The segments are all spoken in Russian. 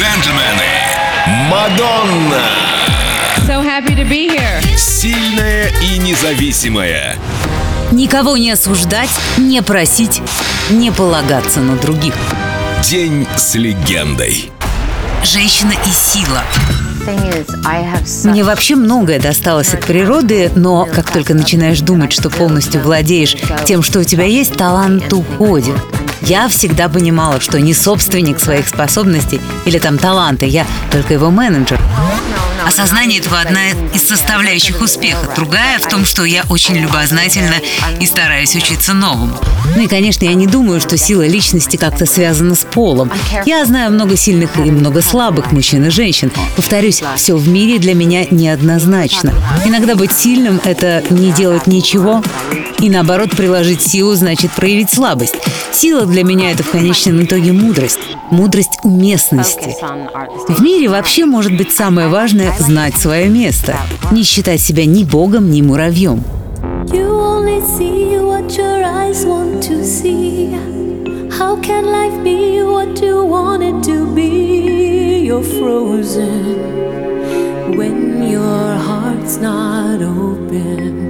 джентльмены, Мадонна! So happy to be here. Сильная и независимая. Никого не осуждать, не просить, не полагаться на других. День с легендой. Женщина и сила. Мне вообще многое досталось от природы, но как только начинаешь думать, что полностью владеешь тем, что у тебя есть, талант уходит. Я всегда понимала, что не собственник своих способностей или там таланта, я только его менеджер. Осознание этого одна из составляющих успеха. Другая в том, что я очень любознательна и стараюсь учиться новому. Ну и, конечно, я не думаю, что сила личности как-то связана с полом. Я знаю много сильных и много слабых мужчин и женщин. Повторюсь, все в мире для меня неоднозначно. Иногда быть сильным – это не делать ничего, и наоборот, приложить силу значит проявить слабость. Сила для меня – это в конечном итоге мудрость. Мудрость уместности. В мире вообще может быть самое важное – знать свое место. Не считать себя ни богом, ни муравьем. How can life be what you want it to be? You're frozen when your heart's not open.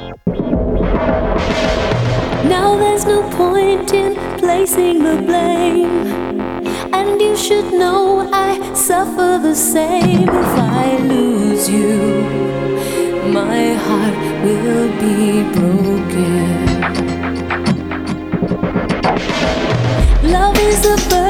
Now there's no point in placing the blame. And you should know I suffer the same if I lose you. My heart will be broken. Love is a bird,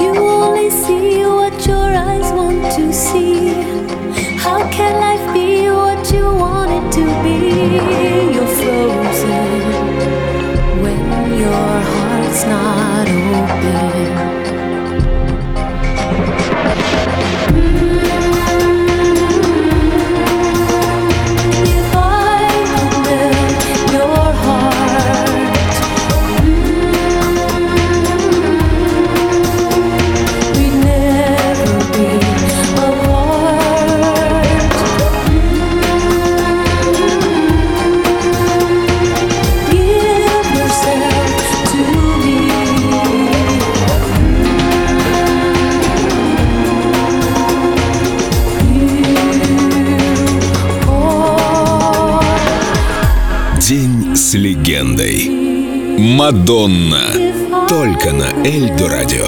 You only see what your eyes want to see. How can life to be? Мадонна. Только на Эльдо радио.